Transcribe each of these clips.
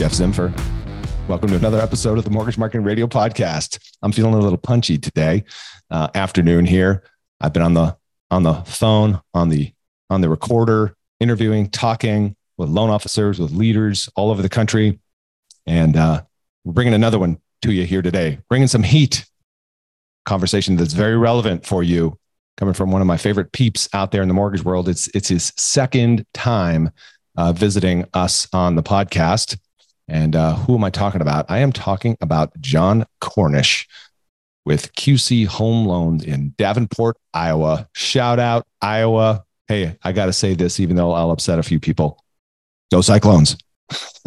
Jeff Zimfer. Welcome to another episode of the Mortgage Marketing Radio Podcast. I'm feeling a little punchy today, uh, afternoon here. I've been on the on the phone, on the on the recorder, interviewing, talking with loan officers, with leaders all over the country, and uh, we're bringing another one to you here today, bringing some heat. Conversation that's very relevant for you, coming from one of my favorite peeps out there in the mortgage world. It's it's his second time uh, visiting us on the podcast. And uh, who am I talking about? I am talking about John Cornish with QC Home Loans in Davenport, Iowa. Shout out, Iowa. Hey, I got to say this, even though I'll upset a few people. Go Cyclones.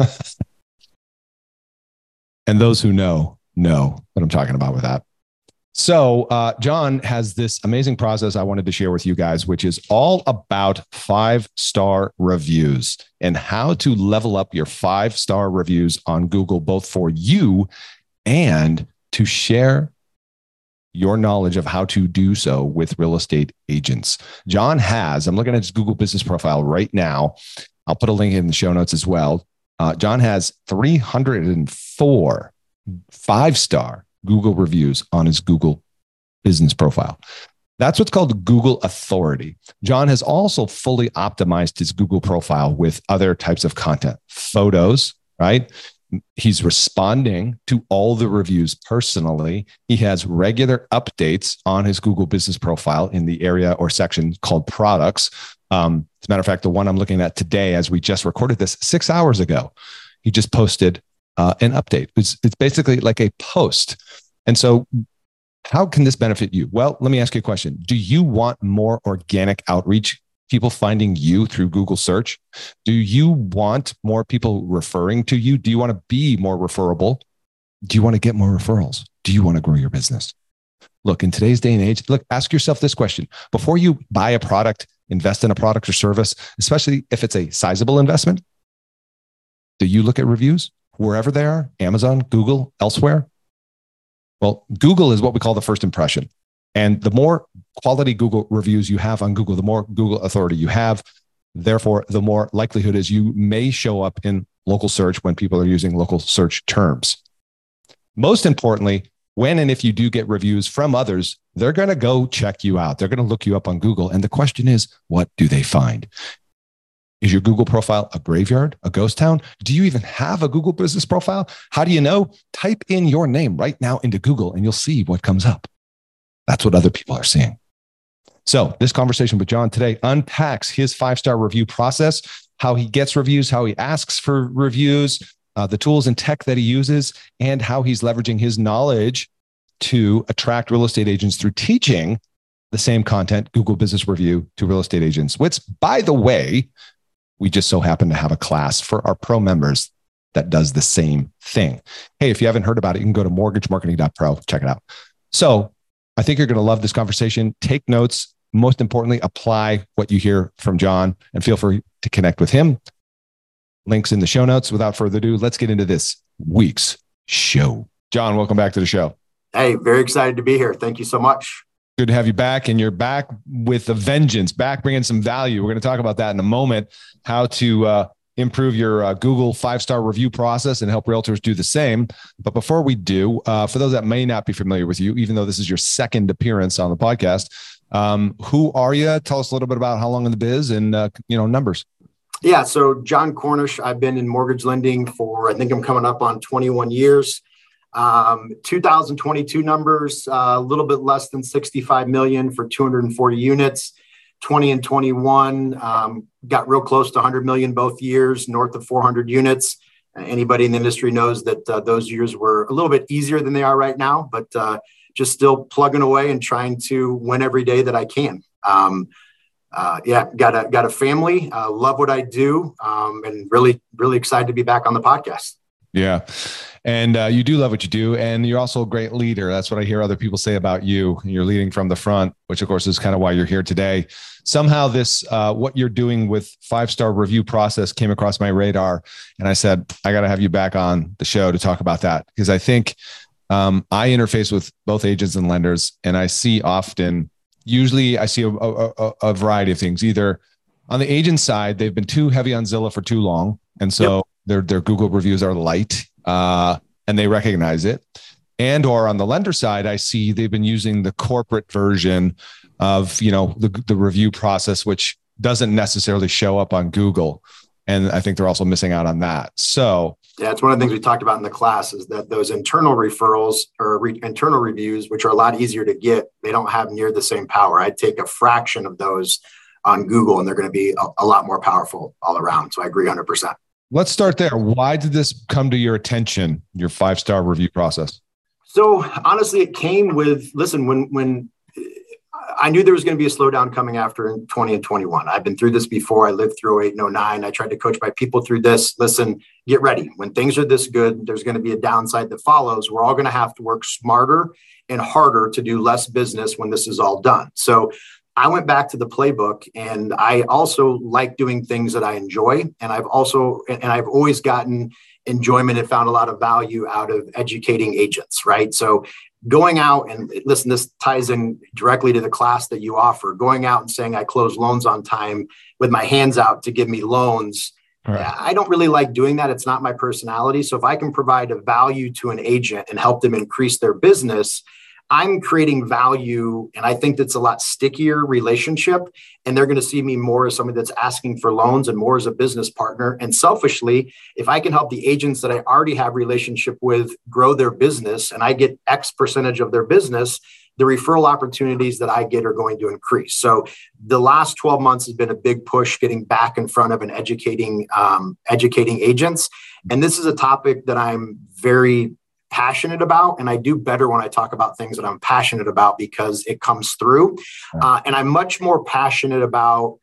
and those who know, know what I'm talking about with that. So, uh, John has this amazing process I wanted to share with you guys, which is all about five star reviews and how to level up your five star reviews on Google, both for you and to share your knowledge of how to do so with real estate agents. John has, I'm looking at his Google business profile right now. I'll put a link in the show notes as well. Uh, John has 304 five star Google reviews on his Google business profile. That's what's called Google authority. John has also fully optimized his Google profile with other types of content, photos, right? He's responding to all the reviews personally. He has regular updates on his Google business profile in the area or section called products. Um, as a matter of fact, the one I'm looking at today, as we just recorded this six hours ago, he just posted uh, an update. It's, it's basically like a post. And so, how can this benefit you? Well, let me ask you a question. Do you want more organic outreach? People finding you through Google search? Do you want more people referring to you? Do you want to be more referable? Do you want to get more referrals? Do you want to grow your business? Look, in today's day and age, look, ask yourself this question before you buy a product, invest in a product or service, especially if it's a sizable investment. Do you look at reviews? Wherever they are Amazon, Google, elsewhere? Well, Google is what we call the first impression. And the more quality Google reviews you have on Google, the more Google authority you have. Therefore, the more likelihood is you may show up in local search when people are using local search terms. Most importantly, when and if you do get reviews from others, they're going to go check you out. They're going to look you up on Google. And the question is, what do they find? Is your Google profile a graveyard, a ghost town? Do you even have a Google business profile? How do you know? Type in your name right now into Google and you'll see what comes up. That's what other people are seeing. So, this conversation with John today unpacks his five star review process, how he gets reviews, how he asks for reviews, uh, the tools and tech that he uses, and how he's leveraging his knowledge to attract real estate agents through teaching the same content, Google Business Review, to real estate agents, which, by the way, we just so happen to have a class for our pro members that does the same thing. Hey, if you haven't heard about it, you can go to mortgagemarketing.pro, check it out. So I think you're going to love this conversation. Take notes. Most importantly, apply what you hear from John and feel free to connect with him. Links in the show notes. Without further ado, let's get into this week's show. John, welcome back to the show. Hey, very excited to be here. Thank you so much. Good to have you back, and you're back with a vengeance, back bringing some value. We're going to talk about that in a moment. How to uh, improve your uh, Google five star review process and help realtors do the same. But before we do, uh, for those that may not be familiar with you, even though this is your second appearance on the podcast, um, who are you? Tell us a little bit about how long in the biz and uh, you know numbers. Yeah, so John Cornish, I've been in mortgage lending for I think I'm coming up on 21 years. Um, 2022 numbers, uh, a little bit less than 65 million for 240 units. 20 and 21 um, got real close to 100 million both years, north of 400 units. Anybody in the industry knows that uh, those years were a little bit easier than they are right now, but uh, just still plugging away and trying to win every day that I can. Um, uh, yeah, got a got a family. Love what I do, um, and really really excited to be back on the podcast. Yeah. And uh, you do love what you do. And you're also a great leader. That's what I hear other people say about you. You're leading from the front, which of course is kind of why you're here today. Somehow, this, uh, what you're doing with five star review process came across my radar. And I said, I got to have you back on the show to talk about that. Because I think um, I interface with both agents and lenders, and I see often, usually, I see a, a, a variety of things. Either on the agent side, they've been too heavy on Zillow for too long. And so, yep their their Google reviews are light, uh, and they recognize it. And or on the lender side, I see they've been using the corporate version of you know the the review process, which doesn't necessarily show up on Google. And I think they're also missing out on that. So yeah, it's one of the things we talked about in the class is that those internal referrals or re- internal reviews, which are a lot easier to get, they don't have near the same power. I'd take a fraction of those on Google and they're going to be a, a lot more powerful all around. So I agree 100%. Let's start there. Why did this come to your attention, your five star review process? So honestly, it came with listen when when I knew there was going to be a slowdown coming after in 20 and 21. I've been through this before. I lived through 08 and 09. I tried to coach my people through this. Listen, get ready. When things are this good, there's going to be a downside that follows. We're all going to have to work smarter and harder to do less business when this is all done. So I went back to the playbook and I also like doing things that I enjoy. And I've also, and I've always gotten enjoyment and found a lot of value out of educating agents, right? So going out and listen, this ties in directly to the class that you offer. Going out and saying I close loans on time with my hands out to give me loans. Right. I don't really like doing that. It's not my personality. So if I can provide a value to an agent and help them increase their business, I'm creating value, and I think that's a lot stickier relationship. And they're going to see me more as somebody that's asking for loans and more as a business partner. And selfishly, if I can help the agents that I already have relationship with grow their business, and I get X percentage of their business, the referral opportunities that I get are going to increase. So the last 12 months has been a big push getting back in front of and educating um, educating agents. And this is a topic that I'm very passionate about and i do better when i talk about things that i'm passionate about because it comes through. Uh, and i'm much more passionate about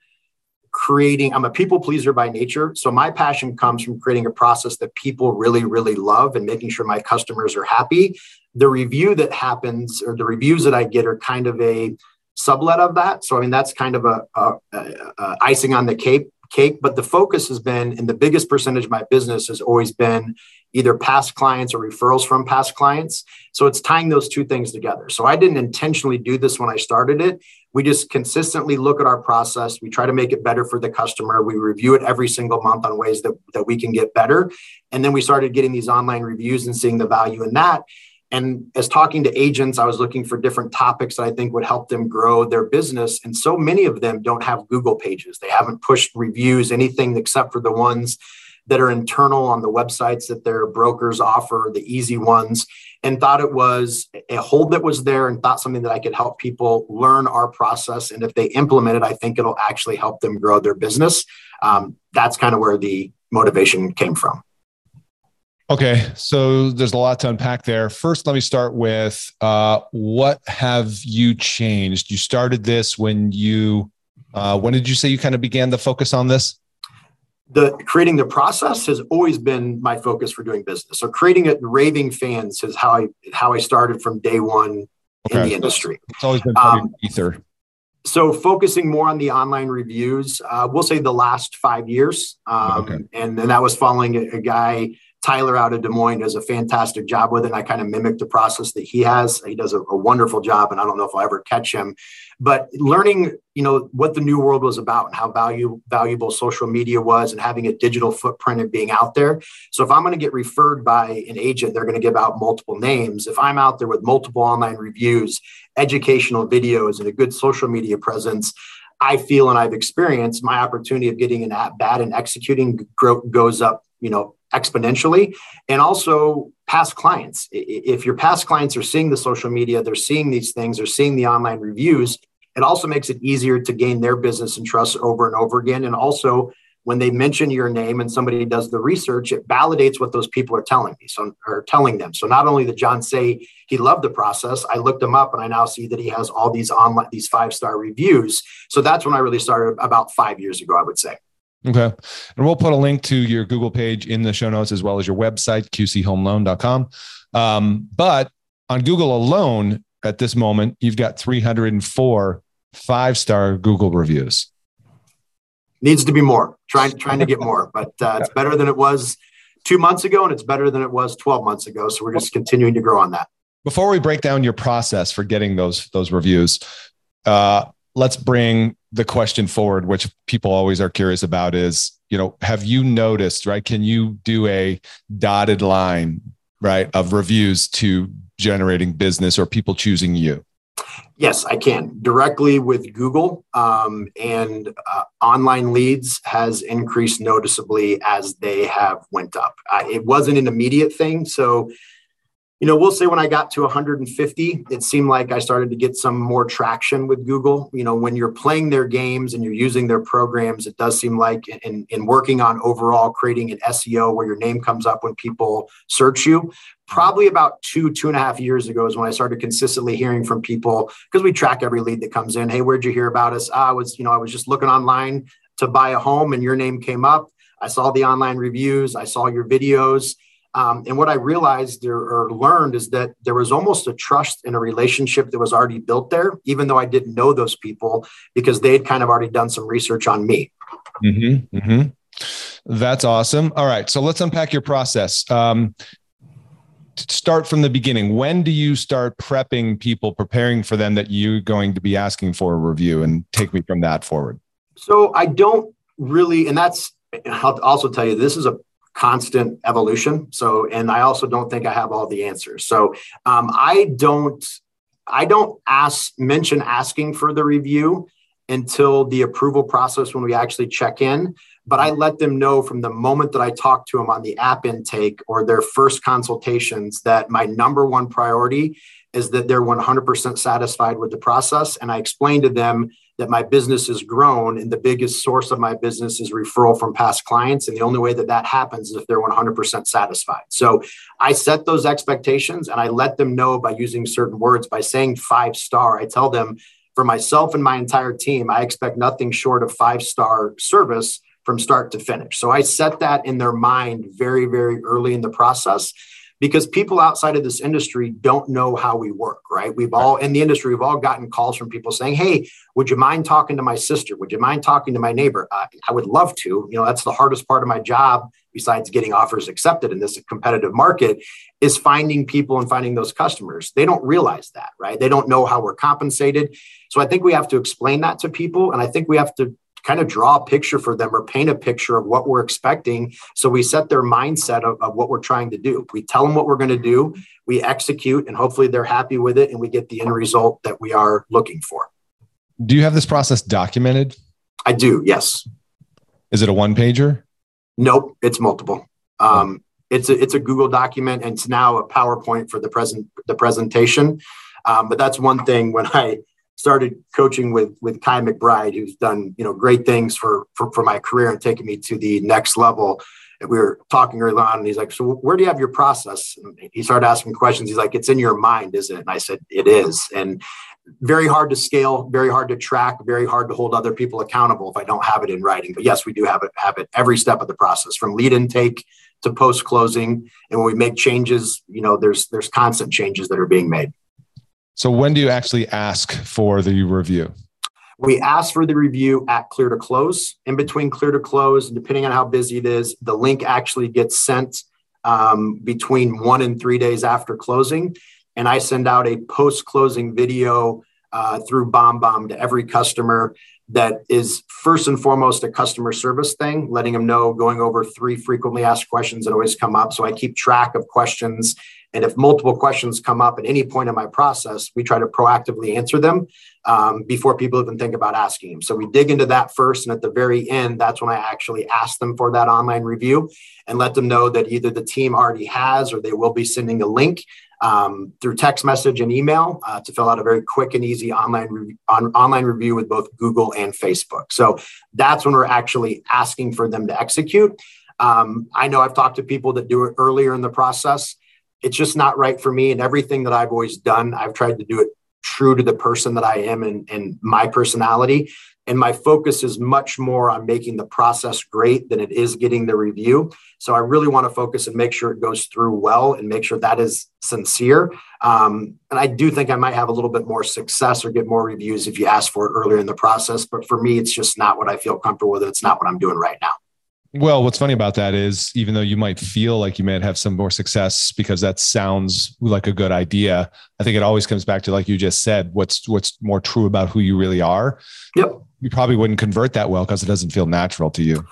creating i'm a people pleaser by nature. So my passion comes from creating a process that people really really love and making sure my customers are happy. The review that happens or the reviews that i get are kind of a sublet of that. So i mean that's kind of a, a, a icing on the cake cake but the focus has been and the biggest percentage of my business has always been either past clients or referrals from past clients. So it's tying those two things together. So I didn't intentionally do this when I started it. We just consistently look at our process. We try to make it better for the customer. We review it every single month on ways that, that we can get better. And then we started getting these online reviews and seeing the value in that. And as talking to agents, I was looking for different topics that I think would help them grow their business. And so many of them don't have Google pages. They haven't pushed reviews, anything except for the ones that are internal on the websites that their brokers offer, the easy ones, and thought it was a hole that was there and thought something that I could help people learn our process. And if they implement it, I think it'll actually help them grow their business. Um, that's kind of where the motivation came from. Okay, so there's a lot to unpack there. First, let me start with uh, what have you changed? You started this when you, uh, when did you say you kind of began the focus on this? the creating the process has always been my focus for doing business. So creating it, raving fans is how I how I started from day one okay. in the industry. It's always been um, ether. So focusing more on the online reviews, uh, we'll say the last five years, um, okay. and and that was following a, a guy Tyler out of Des Moines does a fantastic job with it. And I kind of mimic the process that he has. He does a, a, wonderful job, and I don't know if I'll ever catch him. But learning, you know, what the new world was about and how value, valuable social media was, and having a digital footprint and being out there. So if I'm going to get referred by an agent, they're going to give out multiple names. If I'm out there with multiple online reviews, educational videos, and a good social media presence, I feel and I've experienced my opportunity of getting an at bat and executing goes up, you know, exponentially and also past clients. If your past clients are seeing the social media they're seeing these things they're seeing the online reviews it also makes it easier to gain their business and trust over and over again. And also when they mention your name and somebody does the research it validates what those people are telling me so are telling them. So not only did john say he loved the process i looked him up and i now see that he has all these online these five star reviews. So that's when i really started about five years ago i would say Okay. And we'll put a link to your Google page in the show notes as well as your website, qchomeloan.com. Um, but on Google alone, at this moment, you've got 304 five star Google reviews. Needs to be more. Trying trying to get more, but uh, it's better than it was two months ago, and it's better than it was 12 months ago. So we're just continuing to grow on that. Before we break down your process for getting those those reviews, uh, let's bring the question forward, which people always are curious about, is you know, have you noticed, right? Can you do a dotted line, right, of reviews to generating business or people choosing you? Yes, I can directly with Google, um, and uh, online leads has increased noticeably as they have went up. Uh, it wasn't an immediate thing, so you know, we'll say when I got to 150, it seemed like I started to get some more traction with Google. You know, when you're playing their games and you're using their programs, it does seem like in, in working on overall creating an SEO where your name comes up when people search you. Probably about two, two and a half years ago is when I started consistently hearing from people because we track every lead that comes in. Hey, where'd you hear about us? Ah, I was, you know, I was just looking online to buy a home and your name came up. I saw the online reviews, I saw your videos um, and what I realized or, or, learned is that there was almost a trust in a relationship that was already built there, even though I didn't know those people because they had kind of already done some research on me. Mm-hmm, mm-hmm. That's awesome. All right. So let's unpack your process. Um, start from the beginning. When do you start prepping people, preparing for them that you're going to be asking for a review and take me from that forward? So I don't really, and that's, I'll also tell you, this is a constant evolution. So, and I also don't think I have all the answers. So, um, I don't, I don't ask mention asking for the review until the approval process when we actually check in. But I let them know from the moment that I talk to them on the app intake or their first consultations that my number one priority is that they're 100% satisfied with the process. And I explain to them that my business has grown and the biggest source of my business is referral from past clients. And the only way that that happens is if they're 100% satisfied. So i set those expectations and i let them know by using certain words. By saying five star i tell them for myself and my entire team i expect nothing short of five star service from start to finish. So i set that in their mind very very early in the process because people outside of this industry don't know how we work, right? We've all in the industry, we've all gotten calls from people saying, Hey, would you mind talking to my sister? Would you mind talking to my neighbor? Uh, I would love to. You know, that's the hardest part of my job, besides getting offers accepted in this competitive market, is finding people and finding those customers. They don't realize that, right? They don't know how we're compensated. So I think we have to explain that to people. And I think we have to kind of draw a picture for them or paint a picture of what we're expecting. So we set their mindset of, of what we're trying to do. We tell them what we're going to do, we execute, and hopefully they're happy with it and we get the end result that we are looking for. Do you have this process documented? I do, yes. Is it a one pager? Nope, it's multiple. Um, it's a it's a Google document and it's now a PowerPoint for the present the presentation. Um, but that's one thing when I started coaching with with Kai McBride, who's done you know great things for for, for my career and taking me to the next level. And we were talking early on, and he's like, "So where do you have your process?" And he started asking questions. He's like, "It's in your mind, isn't it?" And I said, "It is." And very hard to scale, very hard to track, very hard to hold other people accountable if I don't have it in writing. But yes, we do have it have it every step of the process, from lead intake to post closing. And when we make changes, you know, there's there's constant changes that are being made. So when do you actually ask for the review? We ask for the review at clear to close. In between clear to close, and depending on how busy it is, the link actually gets sent um, between one and three days after closing. And I send out a post closing video uh, through BombBomb to every customer that is first and foremost a customer service thing, letting them know, going over three frequently asked questions that always come up. So I keep track of questions. And if multiple questions come up at any point in my process, we try to proactively answer them um, before people even think about asking them. So we dig into that first. And at the very end, that's when I actually ask them for that online review and let them know that either the team already has or they will be sending a link um, through text message and email uh, to fill out a very quick and easy online re- on, online review with both Google and Facebook. So that's when we're actually asking for them to execute. Um, I know I've talked to people that do it earlier in the process. It's just not right for me. And everything that I've always done, I've tried to do it true to the person that I am and, and my personality. And my focus is much more on making the process great than it is getting the review. So I really want to focus and make sure it goes through well and make sure that is sincere. Um, and I do think I might have a little bit more success or get more reviews if you ask for it earlier in the process. But for me, it's just not what I feel comfortable with. It's not what I'm doing right now. Well, what's funny about that is even though you might feel like you might have some more success because that sounds like a good idea, I think it always comes back to like you just said, what's what's more true about who you really are. Yep. You probably wouldn't convert that well because it doesn't feel natural to you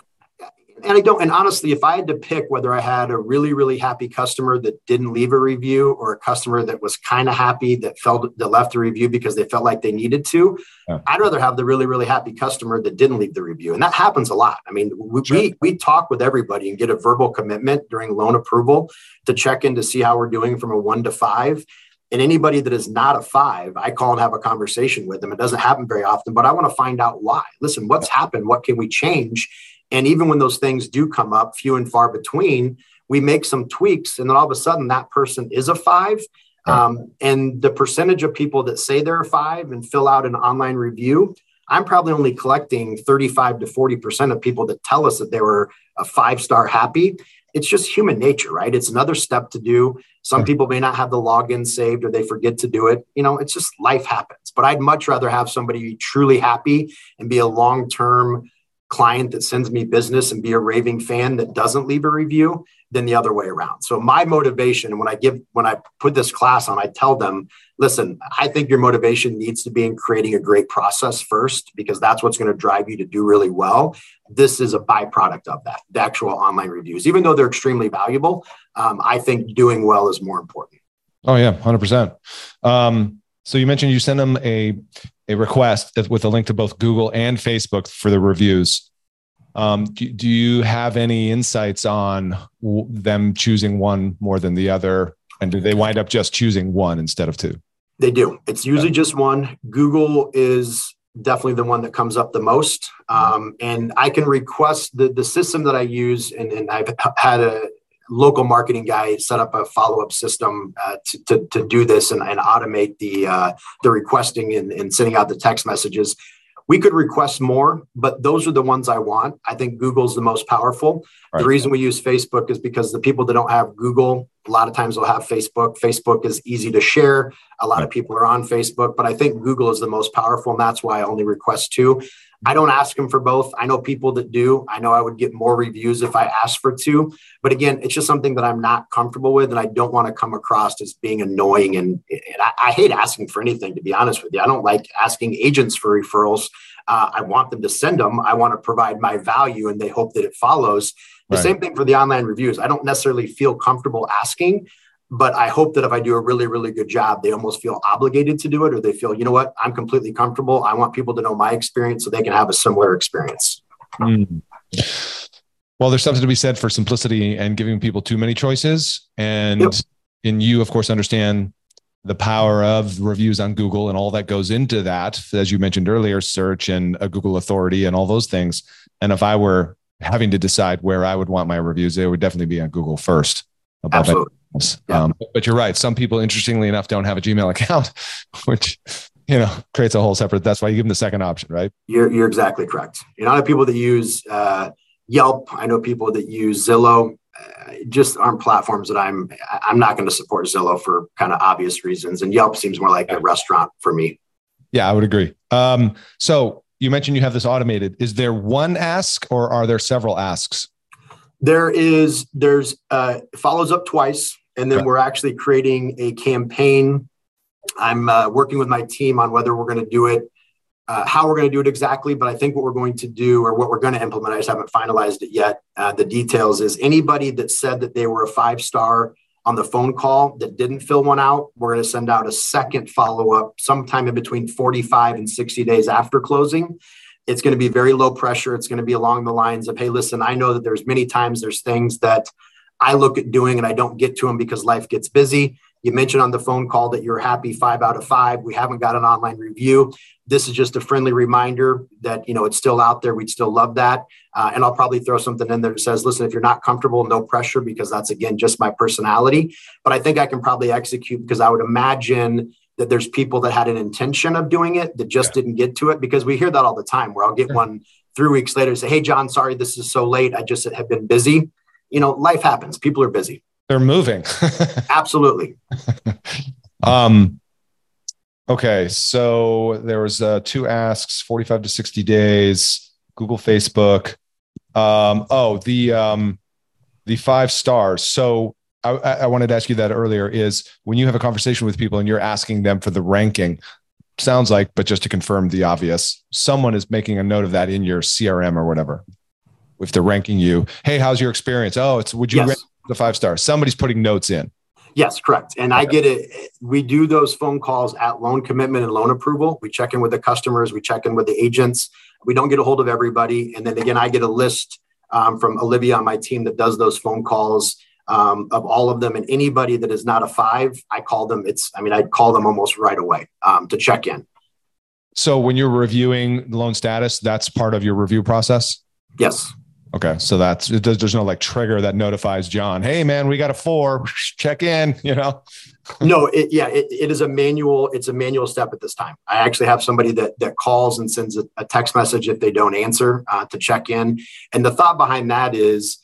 and I don't, and honestly, if I had to pick whether I had a really, really happy customer that didn't leave a review or a customer that was kind of happy that felt that left a review because they felt like they needed to, yeah. I'd rather have the really, really happy customer that didn't leave the review. And that happens a lot. I mean, we, sure. we, we talk with everybody and get a verbal commitment during loan approval to check in to see how we're doing from a one to five. And anybody that is not a five, I call and have a conversation with them. It doesn't happen very often, but I want to find out why. Listen, what's happened? What can we change? And even when those things do come up, few and far between, we make some tweaks, and then all of a sudden that person is a five. Um, and the percentage of people that say they're a five and fill out an online review, I'm probably only collecting 35 to 40% of people that tell us that they were a five star happy. It's just human nature, right? It's another step to do. Some people may not have the login saved or they forget to do it. You know, it's just life happens. But I'd much rather have somebody be truly happy and be a long term client that sends me business and be a raving fan that doesn't leave a review than the other way around. So my motivation when I give when I put this class on, I tell them, listen, I think your motivation needs to be in creating a great process first because that's what's going to drive you to do really well. This is a byproduct of that, the actual online reviews. Even though they're extremely valuable, um, I think doing well is more important. Oh yeah, hundred um, percent. So you mentioned you send them a a request with a link to both Google and Facebook for the reviews. Um, do, do, you have any insights on w- them choosing one more than the other? And do they wind up just choosing one instead of two? They do. It's usually just one. Google is definitely the one that comes up the most. Um, and I can request the, the system that I use, and, and I've had a, local marketing guy set up a follow-up system uh, to, to, to, do this and, and automate the uh, the requesting and, and sending out the text messages we could request more, but those are the ones I want. I think Google's the most powerful. Right. The reason we use Facebook is because the people that don't have Google, a lot of times will have Facebook. Facebook is easy to share. A lot right. of people are on Facebook, but I think Google is the most powerful, and that's why I only request two. I don't ask them for both. I know people that do. I know I would get more reviews if I asked for two. But again, it's just something that I'm not comfortable with. And I don't want to come across as being annoying. And, and I, I, hate asking for anything, to be honest with you. I don't like asking agents for referrals. Uh, I want them to send them. I want to provide my value and they hope that it follows. The right. same thing for the online reviews. I don't necessarily feel comfortable asking but I hope that if I do a really, really good job, they almost feel obligated to do it, or they feel, you know what, I'm completely comfortable. I want people to know my experience so they can have a similar experience. Mm. Well, there's something to be said for simplicity and giving people too many choices. And yep. and you, of course, understand the power of reviews on Google and all that goes into that, as you mentioned earlier, search and a Google authority and all those things. And if I were having to decide where I would want my reviews, they would definitely be on Google first. Absolutely. Yeah. Um, but you're right. Some people, interestingly enough, don't have a Gmail account, which you know creates a whole separate. That's why you give them the second option, right? You're you're exactly correct. You know, I know people that use uh, Yelp. I know people that use Zillow. Uh, just aren't platforms that I'm. I'm not going to support Zillow for kind of obvious reasons, and Yelp seems more like yeah. a restaurant for me. Yeah, I would agree. Um, so you mentioned you have this automated. Is there one ask, or are there several asks? There is. There's uh, follows up twice and then we're actually creating a campaign. I'm uh, working with my team on whether we're going to do it, uh, how we're going to do it exactly. But I think what we're going to do, or what we're going to implement, I just haven't finalized it yet. Uh, the details is anybody that said that they were a five star on the phone call that didn't fill one out, we're going to send out a second follow up sometime in between 45 and 60 days after closing. It's going to be very low pressure. It's going to be along the lines of, hey, listen, I know that there's many times there's things that I look at doing and I don't get to them because life gets busy. You mentioned on the phone call that you're happy five out of five. We haven't got an online review. This is just a friendly reminder that you know it's still out there. We'd still love that, uh, and I'll probably throw something in there that says, "Listen, if you're not comfortable, no pressure," because that's again just my personality. But I think I can probably execute because I would imagine that there's people that had an intention of doing it that just yeah. didn't get to it because we hear that all the time. Where I'll get one three weeks later and say, "Hey, John, sorry this is so late. I just have been busy." You know, life happens. People are busy. They're moving. Absolutely. um, okay. So there was uh, two asks, 45 to 60 days, Google, Facebook. Um, oh, the um, the five stars. So I, I wanted to ask you that earlier. Is when you have a conversation with people and you're asking them for the ranking, sounds like, but just to confirm the obvious, someone is making a note of that in your CRM or whatever. If they're ranking you, hey, how's your experience? Oh, it's would you yes. rank the five stars? Somebody's putting notes in. Yes, correct. And okay. I get it. We do those phone calls at loan commitment and loan approval. We check in with the customers, we check in with the agents. We don't get a hold of everybody. And then again, I get a list um, from Olivia on my team that does those phone calls um, of all of them. And anybody that is not a five, I call them. It's, I mean, I'd call them almost right away um, to check in. So when you're reviewing loan status, that's part of your review process? Yes. Okay, so that's it does, there's no like trigger that notifies John, hey man, we got a four, check in, you know. no, it, yeah, it, it is a manual. It's a manual step at this time. I actually have somebody that that calls and sends a, a text message if they don't answer uh, to check in. And the thought behind that is,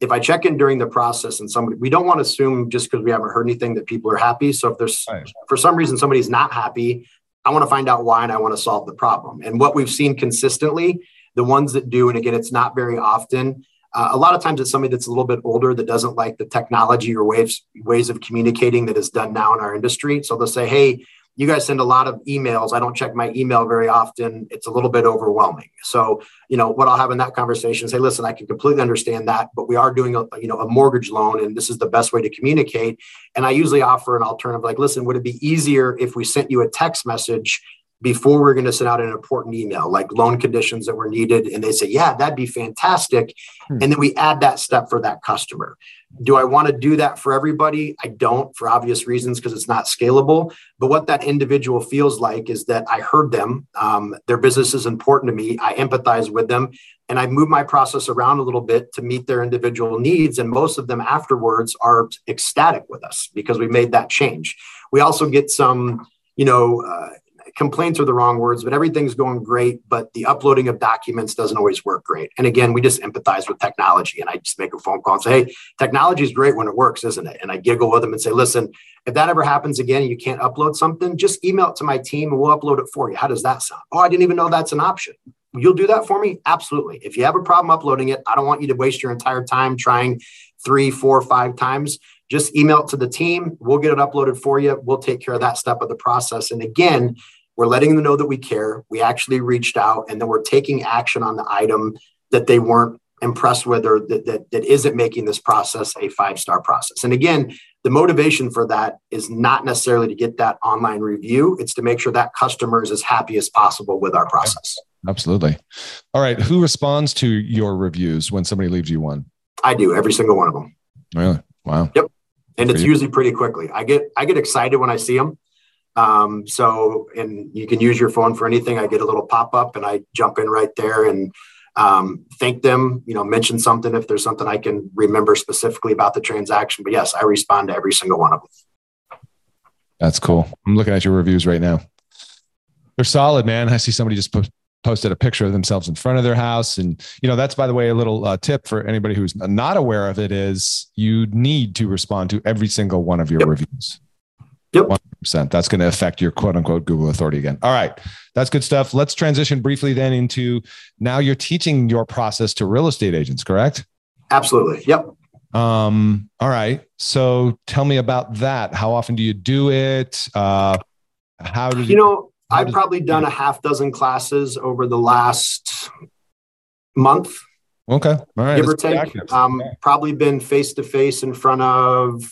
if I check in during the process and somebody, we don't want to assume just because we haven't heard anything that people are happy. So if there's right. for some reason somebody's not happy, I want to find out why and I want to solve the problem. And what we've seen consistently the ones that do, and again, it's not very often. Uh, a lot of times it's somebody that's a little bit older that doesn't like the technology or ways ways of communicating that is done now in our industry. So they'll say, "Hey, you guys send a lot of emails. I don't check my email very often. It's a little bit overwhelming." So, you know, what I'll have in that conversation say, "Listen, I can completely understand that, but we are doing a you know a mortgage loan, and this is the best way to communicate." And I usually offer an alternative, like, "Listen, would it be easier if we sent you a text message?" Before we're going to send out an important email like loan conditions that were needed and they say yeah that'd be fantastic. Hmm. and then we add that step for that customer. Do i want to do that for everybody? I don't for obvious reasons because it's not scalable. But what that individual feels like is that i heard them um, their business is important to me i empathize with them and i move my process around a little bit to meet their individual needs and most of them afterwards are ecstatic with us because we made that change. We also get some you know uh, complaints are the wrong words, but everything's going great. But the uploading of documents doesn't always work great. And again, we just empathize with technology. And I just make a phone call and say, hey, technology is great when it works, isn't it? And I giggle with them and say, listen, if that ever happens again and you can't upload something, just email it to my team and we'll upload it for you. How does that sound? Oh, I didn't even know that's an option. You'll do that for me? Absolutely. If you have a problem uploading it, I don't want you to waste your entire time trying three, four, five times just email it to the team. We'll get it uploaded for you. We'll take care of that step of the process. And again, we're letting them know that we care. We actually reached out and then we're taking action on the item that they weren't impressed with or that, that, that isn't making this process a five star process. And again, the motivation for that is not necessarily to get that online review, it's to make sure that customer is as happy as possible with our process. Absolutely. All right. Who responds to your reviews when somebody leaves you one? I do every single one of them. Really? Wow. Yep. And it's usually pretty quickly. I get I get excited when I see them. Um, so, and you can use your phone for anything. I get a little pop up and I jump in right there and um, thank them, you know, mention something if there's something I can remember specifically about the transaction. But yes, I respond to every single one of them. That's cool. I'm looking at your reviews right now. They're solid, man. I see somebody just put, posted a picture of themselves in front of their house and you know that's by the way a little uh, tip for anybody who's not aware of it is you need to respond to every single one of your yep. reviews Yep. 100%. That's going to affect your quote unquote Google authority again. All right. That's good stuff. Let's transition briefly then into now you're teaching your process to real estate agents, correct? Absolutely. Yep. Um, all right. So tell me about that. How often do you do it? Uh, how do you, you know, I've probably done a half dozen classes over the last month. Okay. All right. Give or take. Um, probably been face to face in front of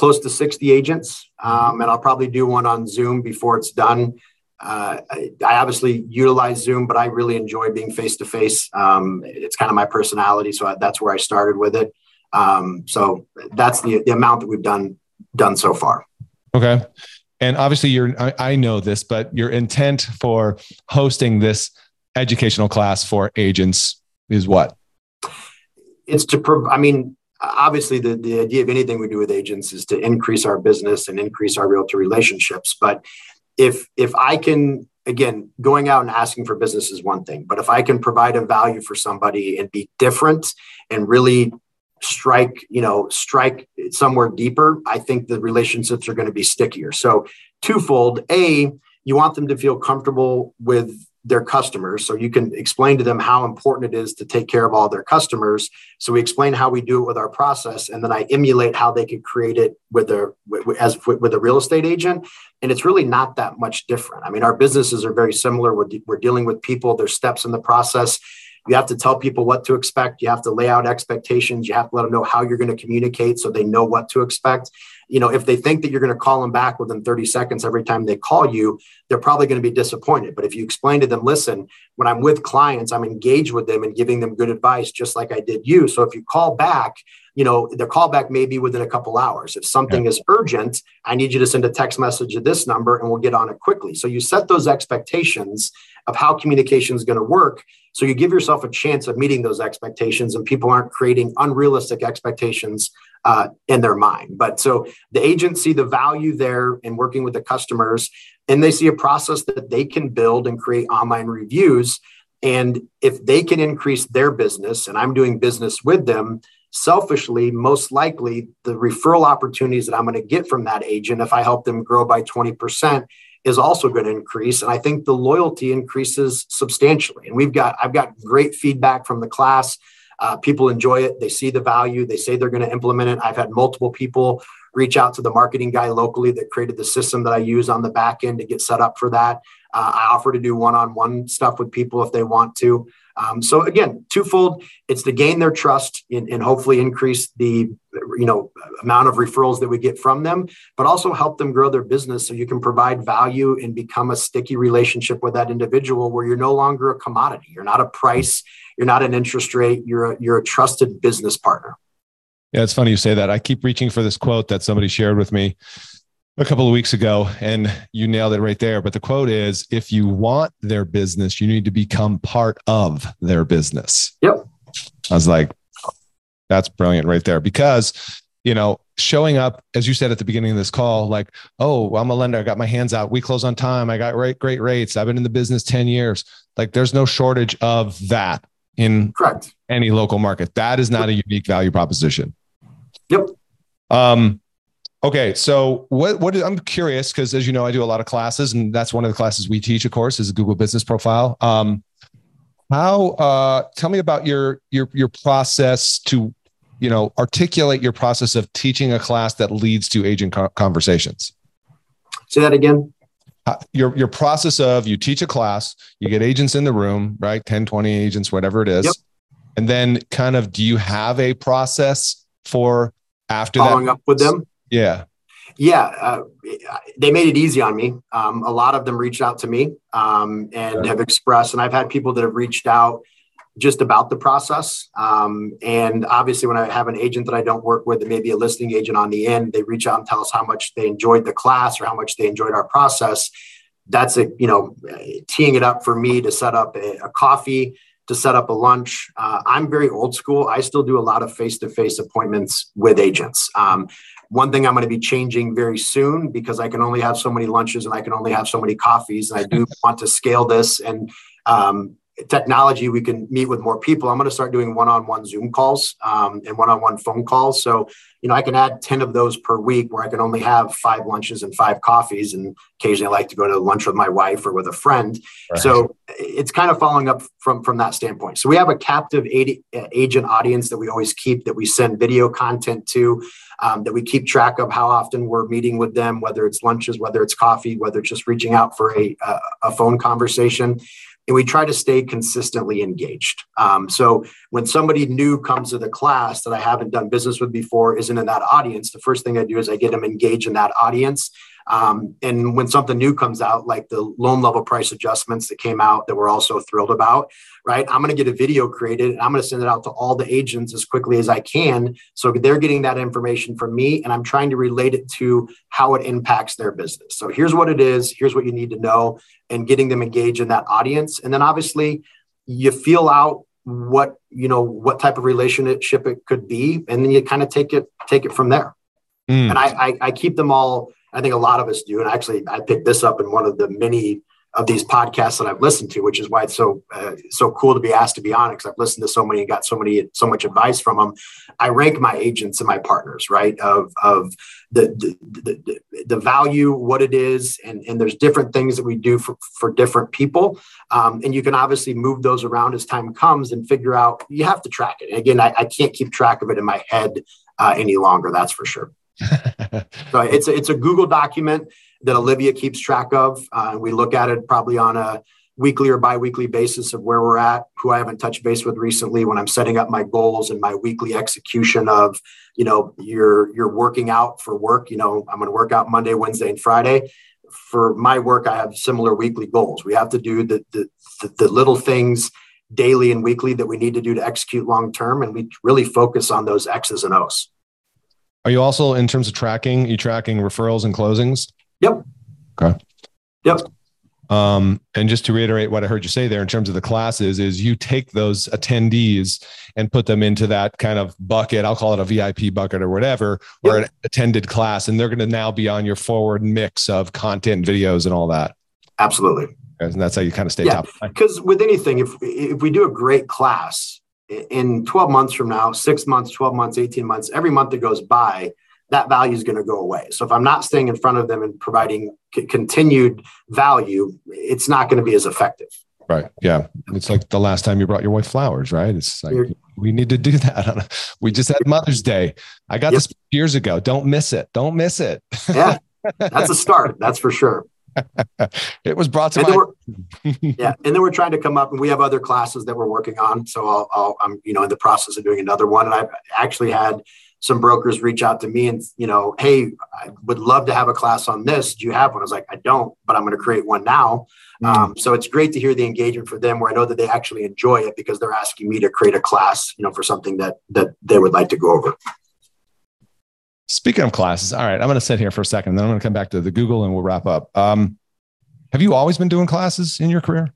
close to 60 agents, um, and I'll probably do one on Zoom before it's done. Uh, I, I, obviously utilize Zoom, but I really enjoy being face to face. It's kind of my personality, so I, that's where I started with it. Um, so that's the, the amount that we've done done so far. Okay, and obviously, you're I, I know this, but your intent for hosting this educational class for agents is what? It's to, prov- I mean, obviously the, the idea of anything we do with agents is to increase our business and increase our realtor relationships. But if if i can again going out and asking for business is one thing but if i can provide a value for somebody and be different and really strike you know strike somewhere deeper i think the relationships are going to be stickier. So twofold a you want them to feel comfortable with their customers. So you can explain to them how important it is to take care of all their customers. So we explain how we do it with our process, and then I emulate how they could create it with their as with a real estate agent. And it's really not that much different. I mean, our businesses are very similar. We're, we're dealing with people. There's steps in the process. You have to tell people what to expect. You have to lay out expectations. You have to let them know how you're going to communicate so they know what to expect you know, if they think that you're going to call them back within 30 seconds every time they call you, they're probably going to be disappointed. But if you explain to them, listen, when I'm with clients, I'm engaged with them and giving them good advice, just like I did you. So if you call back, you know, the callback may be within a couple hours. If something yeah. is urgent, I need you to send a text message at this number and we'll get on it quickly. So you set those expectations of how communication is going to work. So you give yourself a chance of meeting those expectations and people aren't creating unrealistic expectations uh, in their mind. But so the agents see the value there in working with the customers, and they see a process that they can build and create online reviews. And if they can increase their business, and I'm doing business with them, selfishly, most likely the referral opportunities that I'm going to get from that agent, if I help them grow by 20%, is also going to increase. And I think the loyalty increases substantially. And we've got, I've got great feedback from the class uh, people enjoy it. They see the value. They say they're going to implement it. I've had multiple people reach out to the marketing guy locally that created the system that I use on the back end to get set up for that. Uh, I offer to do one-on-one stuff with people if they want to. Um, so again, twofold: it's to gain their trust and, and, hopefully increase the you know amount of referrals that we get from them, but also help them grow their business so you can provide value and become a sticky relationship with that individual where you're no longer a commodity. You're not a price. You're not an interest rate. You're a, you're a trusted business partner. Yeah, it's funny you say that. I keep reaching for this quote that somebody shared with me a couple of weeks ago, and you nailed it right there. But the quote is if you want their business, you need to become part of their business. Yep. I was like, that's brilliant right there because, you know, showing up, as you said at the beginning of this call, like, oh, I'm a lender. I got my hands out. We close on time. I got great, great rates. I've been in the business 10 years. Like, there's no shortage of that in correct any local market. That is not a unique value proposition. Yep. Um, okay, so what what is, I'm curious because as you know, I do a lot of classes, and that's one of the classes we teach. Of course, is a Google Business Profile. Um, how? Uh, tell me about your your your process to, you know, articulate your process of teaching a class that leads to agent conversations. Say that again your your process of you teach a class you get agents in the room right 10 20 agents whatever it is yep. and then kind of do you have a process for after following that? up with them yeah yeah uh, they made it easy on me um, a lot of them reached out to me um, and have expressed and i've had people that have reached out just about the process. Um, and obviously, when I have an agent that I don't work with, maybe a listing agent on the end, they reach out and tell us how much they enjoyed the class or how much they enjoyed our process. That's a you know teeing it up for me to set up a, a coffee, to set up a lunch. Uh, I'm very old school. I still do a lot of face to face appointments with agents. Um, one thing I'm going to be changing very soon because I can only have so many lunches and I can only have so many coffees, and I do want to scale this and um, technology, we can meet with more people. I'm going to start doing one-on-one Zoom calls um, and one-on-one phone calls. So, you know, I can add 10 of those per week where I can only have five lunches and five coffees. And occasionally I like to go to lunch with my wife or with a friend. Right. So it's kind of following up from, from that standpoint. So we have a captive agent audience that we always keep that we send video content to, um, that we keep track of how often we're meeting with them, whether it's lunches, whether it's coffee, whether it's just reaching out for a, a, a phone conversation and we try to stay consistently engaged. Um, so when somebody new comes to the class that I haven't done business with before, isn't in that audience, the first thing I do is I get them engaged in that audience um, and when something new comes out, like the loan level price adjustments that came out that we're also thrilled about, right? I'm going to get a video created and I'm going to send it out to all the agents as quickly as I can. So they're getting that information from me and I'm trying to relate it to how it impacts their business. So here's what it is, here's what you need to know, and getting them engaged in that audience. And then obviously, you feel out what you know what type of relationship it could be and then you kind of take it take it from there mm. and I, I, I keep them all I think a lot of us do. And actually, I picked this up in one of the many of these podcasts that I've listened to, which is why it's so uh, so cool to be asked to be on it because I've listened to so many and got so many so much advice from them. I rank my agents and my partners right of of the the, the, the value, what it is, and and there's different things that we do for for different people, um, and you can obviously move those around as time comes and figure out. You have to track it. And again, I, I can't keep track of it in my head uh, any longer. That's for sure. So it's a, it's a Google document that Olivia keeps track of. Uh, we look at it probably on a weekly or biweekly basis of where we're at, who I haven't touched base with recently when I'm setting up my goals and my weekly execution of, you know, you're you're working out for work. You know, I'm going to work out Monday, Wednesday, and Friday. For my work, I have similar weekly goals. We have to do the the, the, the little things daily and weekly that we need to do to execute long term, and we really focus on those X's and O's. Are you also in terms of tracking? You tracking referrals and closings? Yep. Okay. Yep. Um, and just to reiterate what I heard you say there in terms of the classes is you take those attendees and put them into that kind of bucket. I'll call it a VIP bucket or whatever, yep. or an attended class, and they're going to now be on your forward mix of content, videos, and all that. Absolutely. And that's how you kind of stay yeah, top. Because with anything, if if we do a great class in 12 months from now, six months, 12 months, 18 months, every month that goes by, that value is going to go away. So if I'm not staying in front of them and providing c- continued value, it's not going to be as effective. Right. Yeah. It's like the last time you brought your wife flowers, right? It's like You're, we need to do that. we just had Mother's Day. I got yep. this years ago. Don't miss it. Don't miss it. yeah. That's a start. That's for sure. It was brought to mind. yeah, and then we're trying to come up, and we have other classes that we're working on. So I'll, i am you know in the process of doing another one, and I've actually had some brokers reach out to me and you know hey i would love to have a class on this do you have one i was like i don't but i'm going to create one now mm. um, so it's great to hear the engagement for them where i know that they actually enjoy it because they're asking me to create a class you know for something that that they would like to go over speaking of classes all right i'm going to sit here for a second then i'm going to come back to the google and we'll wrap up um, have you always been doing classes in your career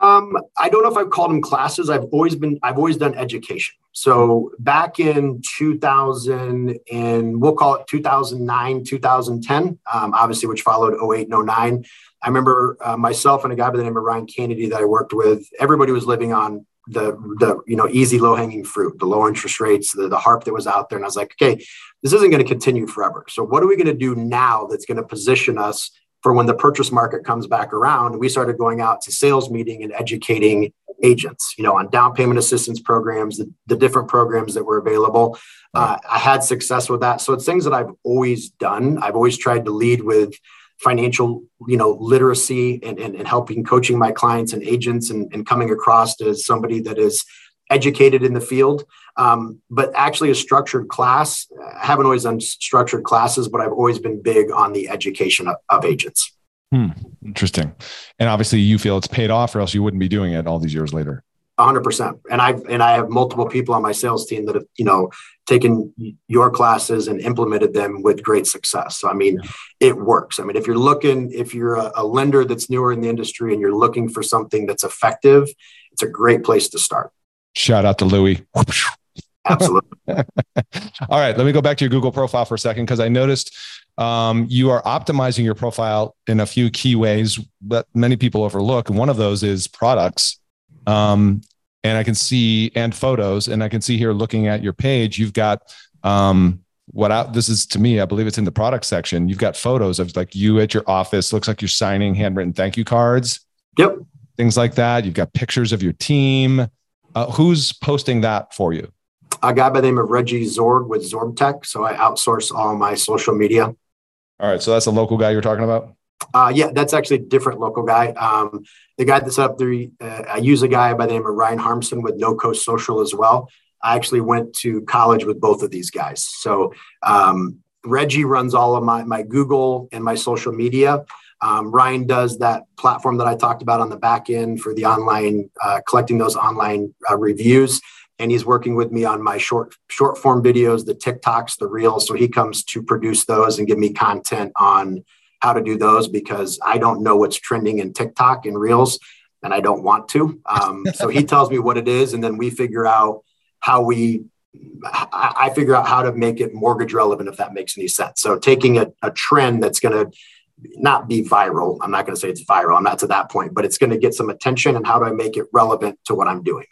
um, I don't know if I've called them classes. I've always been, I've always done education. So back in 2000 and we'll call it 2009, 2010, um, obviously, which followed 08 and 09. I remember uh, myself and a guy by the name of Ryan Kennedy that I worked with, everybody was living on the, the you know, easy low hanging fruit, the low interest rates, the, the HARP that was out there. And I was like, okay, this isn't going to continue forever. So what are we going to do now that's going to position us for when the purchase market comes back around. We started going out to sales meeting and educating agents, you know, on down payment assistance programs, the, the different programs that were available. Uh, I had success with that. So it's things that I've always done. I've always tried to lead with financial, you know, literacy and, and, and helping coaching my clients and agents and, and coming across as somebody that is educated in the field. Um, but actually, a structured class, I haven't always done structured classes, but I've always been big on the education of, of agents. Hmm. Interesting. And obviously, you feel it's paid off, or else you wouldn't be doing it all these years later. 100% and i've and i have multiple people on my sales team that have you know taken your classes and implemented them with great success so i mean it works i mean if you're looking if you're a, a, lender that's newer in the industry and you're looking for something that's effective it's a great place to start shout out to louis Absolutely. All right, let me go back to your Google profile for a second because I noticed um, you are optimizing your profile in a few key ways that many people overlook. And one of those is products. Um, and I can see and photos, and I can see here looking at your page, you've got um, what I, this is to me, I believe it's in the product section. You've got photos of like you at your office, looks like you're signing handwritten thank you cards. Yep. Things like that. You've got pictures of your team. Uh, who's posting that for you? a guy by the name of Reggie Zorg with Zorg Tech. So I outsource all my social media. All right. So that's a local guy you're talking about? Uh, yeah, that's actually a different local guy. Um, the guy that's up there, uh, I use a guy by the name of Ryan Harmson with No Coast Social as well. I actually went to college with both of these guys. So um, Reggie runs all of my, my Google and my social media. Um, Ryan does that platform that I talked about on the back end for the online, uh, collecting those online uh, reviews and he's working with me on my short short form videos, the TikToks, the reels. So he comes to produce those and give me content on how to do those because I don't know what's trending in TikTok and reels, and I don't want to. Um, so he tells me what it is, and then we figure out how we. I figure out how to make it mortgage relevant if that makes any sense. So taking a, a trend that's going to not be viral. I'm not going to say it's viral. I'm not to that point, but it's going to get some attention. And how do I make it relevant to what I'm doing?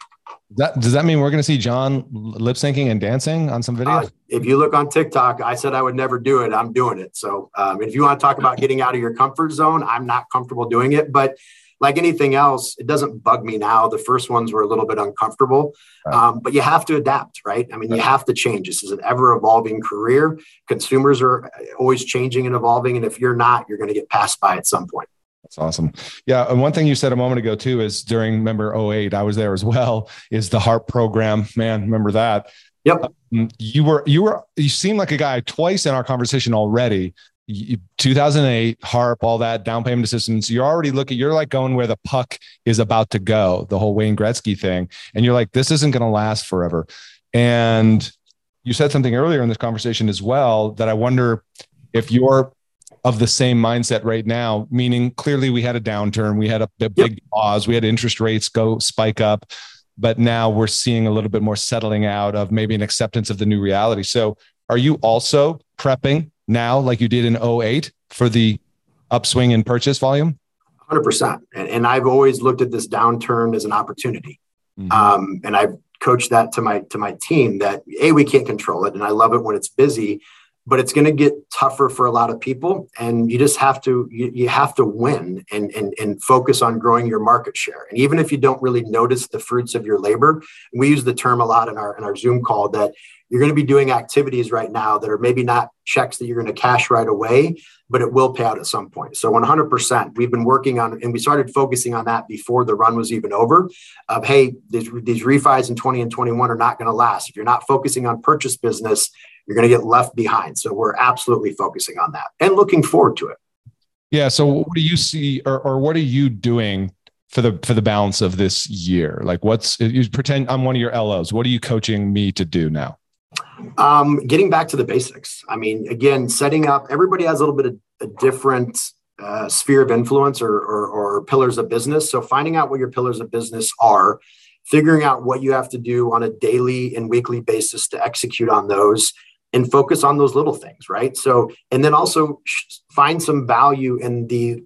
That, does that mean we're going to see John lip syncing and dancing on some videos? Uh, if you look on TikTok, I said I would never do it. I'm doing it. So um, if you want to talk about getting out of your comfort zone, I'm not comfortable doing it. But like anything else, it doesn't bug me now. The first ones were a little bit uncomfortable, right. um, but you have to adapt, right? I mean, right. you have to change. This is an ever evolving career. Consumers are always changing and evolving. And if you're not, you're going to get passed by at some point. That's awesome. Yeah. And one thing you said a moment ago too is during remember 08, I was there as well, is the HARP program. Man, remember that. Yep. Um, you were, you were, you seem like a guy twice in our conversation already 2008 harp all that down payment assistance you're already looking you're like going where the puck is about to go the whole wayne gretzky thing. And you're like this isn't going to last forever. And you said something earlier in this conversation as well that i wonder if you're of the same mindset right now meaning clearly we had a downturn we had a big yep. pause we had interest rates go spike up but now we're seeing a little bit more settling out of maybe an acceptance of the new reality. So are you also prepping now like you did in 08 for the upswing in purchase volume? 100%. And, and I've always looked at this downturn as an opportunity. Mm-hmm. Um, and I've coached that to my to my team that a we can't control it and i love it when it's busy but it's going to get tougher for a lot of people and you just have to you, you have to win and, and and focus on growing your market share and even if you don't really notice the fruits of your labor we use the term a lot in our in our zoom call that you're going to be doing activities right now that are maybe not checks that you're going to cash right away, but it will pay out at some point. So 100%, we've been working on, and we started focusing on that before the run was even over. Of hey, these, these refis in 20 and 21 are not going to last. If you're not focusing on purchase business, you're going to get left behind. So we're absolutely focusing on that and looking forward to it. Yeah. So what do you see, or, or what are you doing for the for the balance of this year? Like, what's you pretend I'm one of your LOs. What are you coaching me to do now? Um, getting back to the basics. I mean, again, setting up. Everybody has a little bit of a different uh, sphere of influence or, or, or pillars of business. So finding out what your pillars of business are, figuring out what you have to do on a daily and weekly basis to execute on those, and focus on those little things, right? So, and then also find some value in the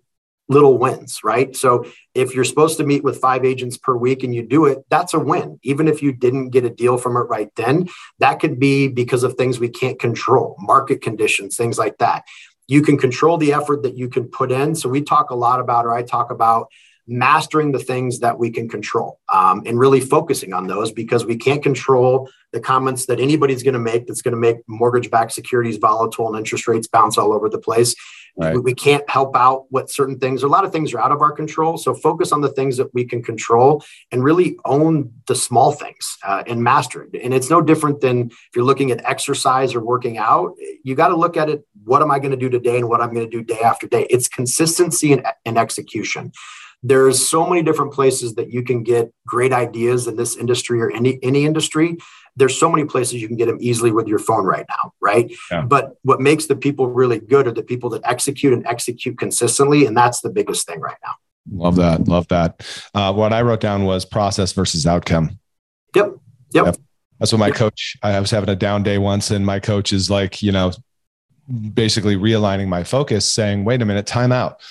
little wins, right? So if you're supposed to meet with five agents per week and you do it, that's a win. Even if you didn't get a deal from it right then, that could be because of things we can't control, market conditions, things like that. You can control the effort that you can put in. So we talk a lot about, or I talk about mastering the things that we can control um, and really focusing on those because we can't control the comments that anybody's going to make that's going to make mortgage backed securities volatile and interest rates bounce all over the place. Right. We, we, can't help out what certain things, a lot of things are out of our control. So focus on the things that we can control and really own the small things uh, and master it. And it's no different than if you're looking at exercise or working out, you got to look at it. What am I going to do today and what I'm going to do day after day? It's consistency and, and execution there's so many different places that you can get great ideas in this industry or any any industry. There's so many places you can get them easily with your phone right now right? Yeah. but what makes the people really good are the people that execute and execute consistently and that's the biggest thing right now. Love that love that. Uh, what i wrote down was process versus outcome. Yep yep, yep. that's what my coach i was having a down day once and my coach is like you know basically realigning my focus saying wait a minute time out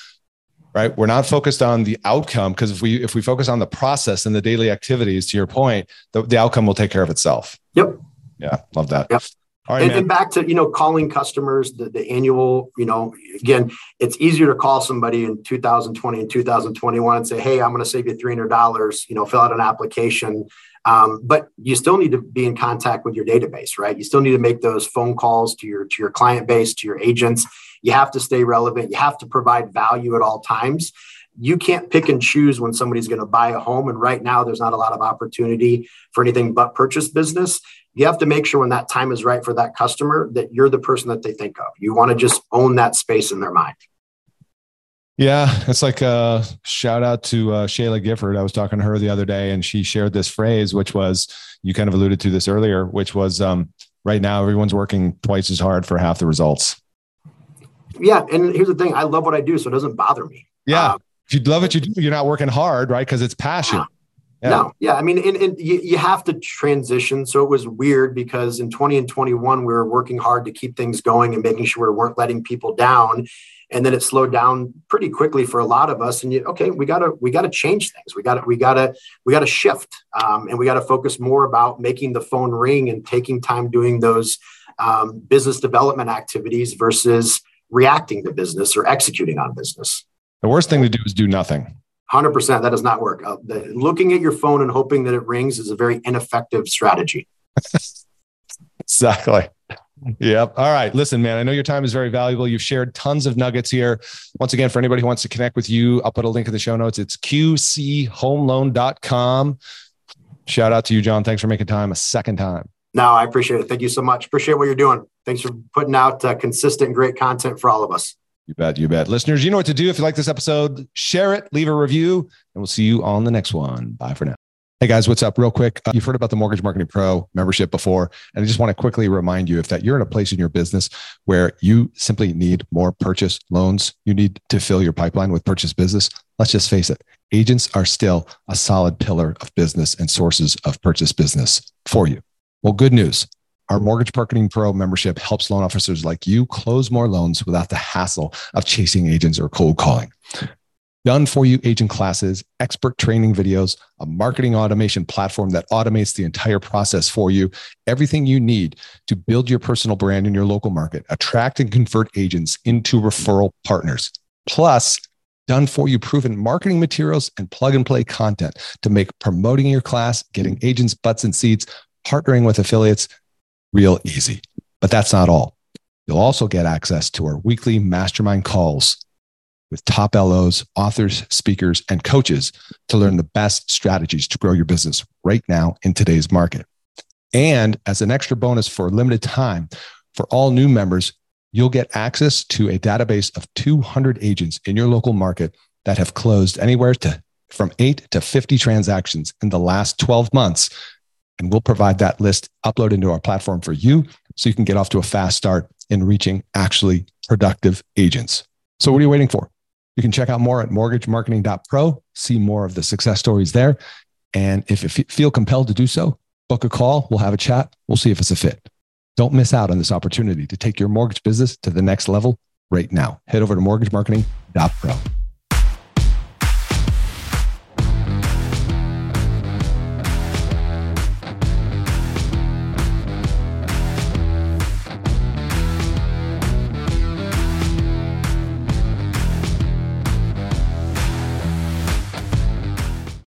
right? We're not focused on the outcome because if we if we focus on the process and the daily activities to your point the, the outcome will take care of itself. Yep. Yeah love that. Yep. All right, and, and, back to you know calling customers the, the annual you know again it's easier to call somebody in 2020 and 2021 and say hey i'm going to save you $300 you know fill out an application. Um, but you still need to be in contact with your database right? You still need to make those phone calls to your to your client base to your agents you have to stay relevant. You have to provide value at all times. You can't pick and choose when somebody's going to buy a home. And right now, there's not a lot of opportunity for anything but purchase business. You have to make sure when that time is right for that customer that you're the person that they think of. You want to just own that space in their mind. Yeah, it's like a shout out to uh, Shayla Gifford. I was talking to her the other day, and she shared this phrase, which was you kind of alluded to this earlier, which was um, right now everyone's working twice as hard for half the results yeah, and here's the thing: I love what I do, so it doesn't bother me. Yeah, um, if you love what you do, you're not working hard, right? Because it's passion. Yeah. No, yeah. I mean, and, and you, you have to transition. So it was weird because in 20 and 21, we were working hard to keep things going and making sure we weren't letting people down. And then it slowed down pretty quickly for a lot of us. And you, okay, we gotta we gotta change things. We gotta we gotta we gotta shift, um, and we gotta focus more about making the phone ring and taking time doing those um, business development activities versus reacting to business or executing on business. The worst thing to do is do nothing. 100% that does not work. Uh, the, looking at your phone and hoping that it rings is a very ineffective strategy. exactly. Yep. All right. Listen, man, I know your time is very valuable. You've shared tons of nuggets here. Once again, for anybody who wants to connect with you, I'll put a link in the show notes. It's qchomeloan.com. Shout out to you, John. Thanks for making time a second time. No, I appreciate it. Thank you so much. Appreciate what you're doing. Thanks for putting out uh, consistent, great content for all of us. You bet. You bet. Listeners, you know what to do. If you like this episode, share it, leave a review, and we'll see you on the next one. Bye for now. Hey guys, what's up? Real quick, uh, you've heard about the Mortgage Marketing Pro membership before, and I just want to quickly remind you if that you're in a place in your business where you simply need more purchase loans, you need to fill your pipeline with purchase business. Let's just face it, agents are still a solid pillar of business and sources of purchase business for you. Well, good news. Our Mortgage Marketing Pro membership helps loan officers like you close more loans without the hassle of chasing agents or cold calling. Done for you agent classes, expert training videos, a marketing automation platform that automates the entire process for you, everything you need to build your personal brand in your local market, attract and convert agents into referral partners. Plus, done for you proven marketing materials and plug and play content to make promoting your class, getting agents butts and seats, partnering with affiliates real easy. But that's not all. You'll also get access to our weekly mastermind calls with top LOs, authors, speakers, and coaches to learn the best strategies to grow your business right now in today's market. And as an extra bonus for a limited time, for all new members, you'll get access to a database of 200 agents in your local market that have closed anywhere to from 8 to 50 transactions in the last 12 months and we'll provide that list upload into our platform for you so you can get off to a fast start in reaching actually productive agents. So, what are you waiting for? You can check out more at mortgagemarketing.pro, see more of the success stories there. And if you feel compelled to do so, book a call. We'll have a chat. We'll see if it's a fit. Don't miss out on this opportunity to take your mortgage business to the next level right now. Head over to mortgagemarketing.pro.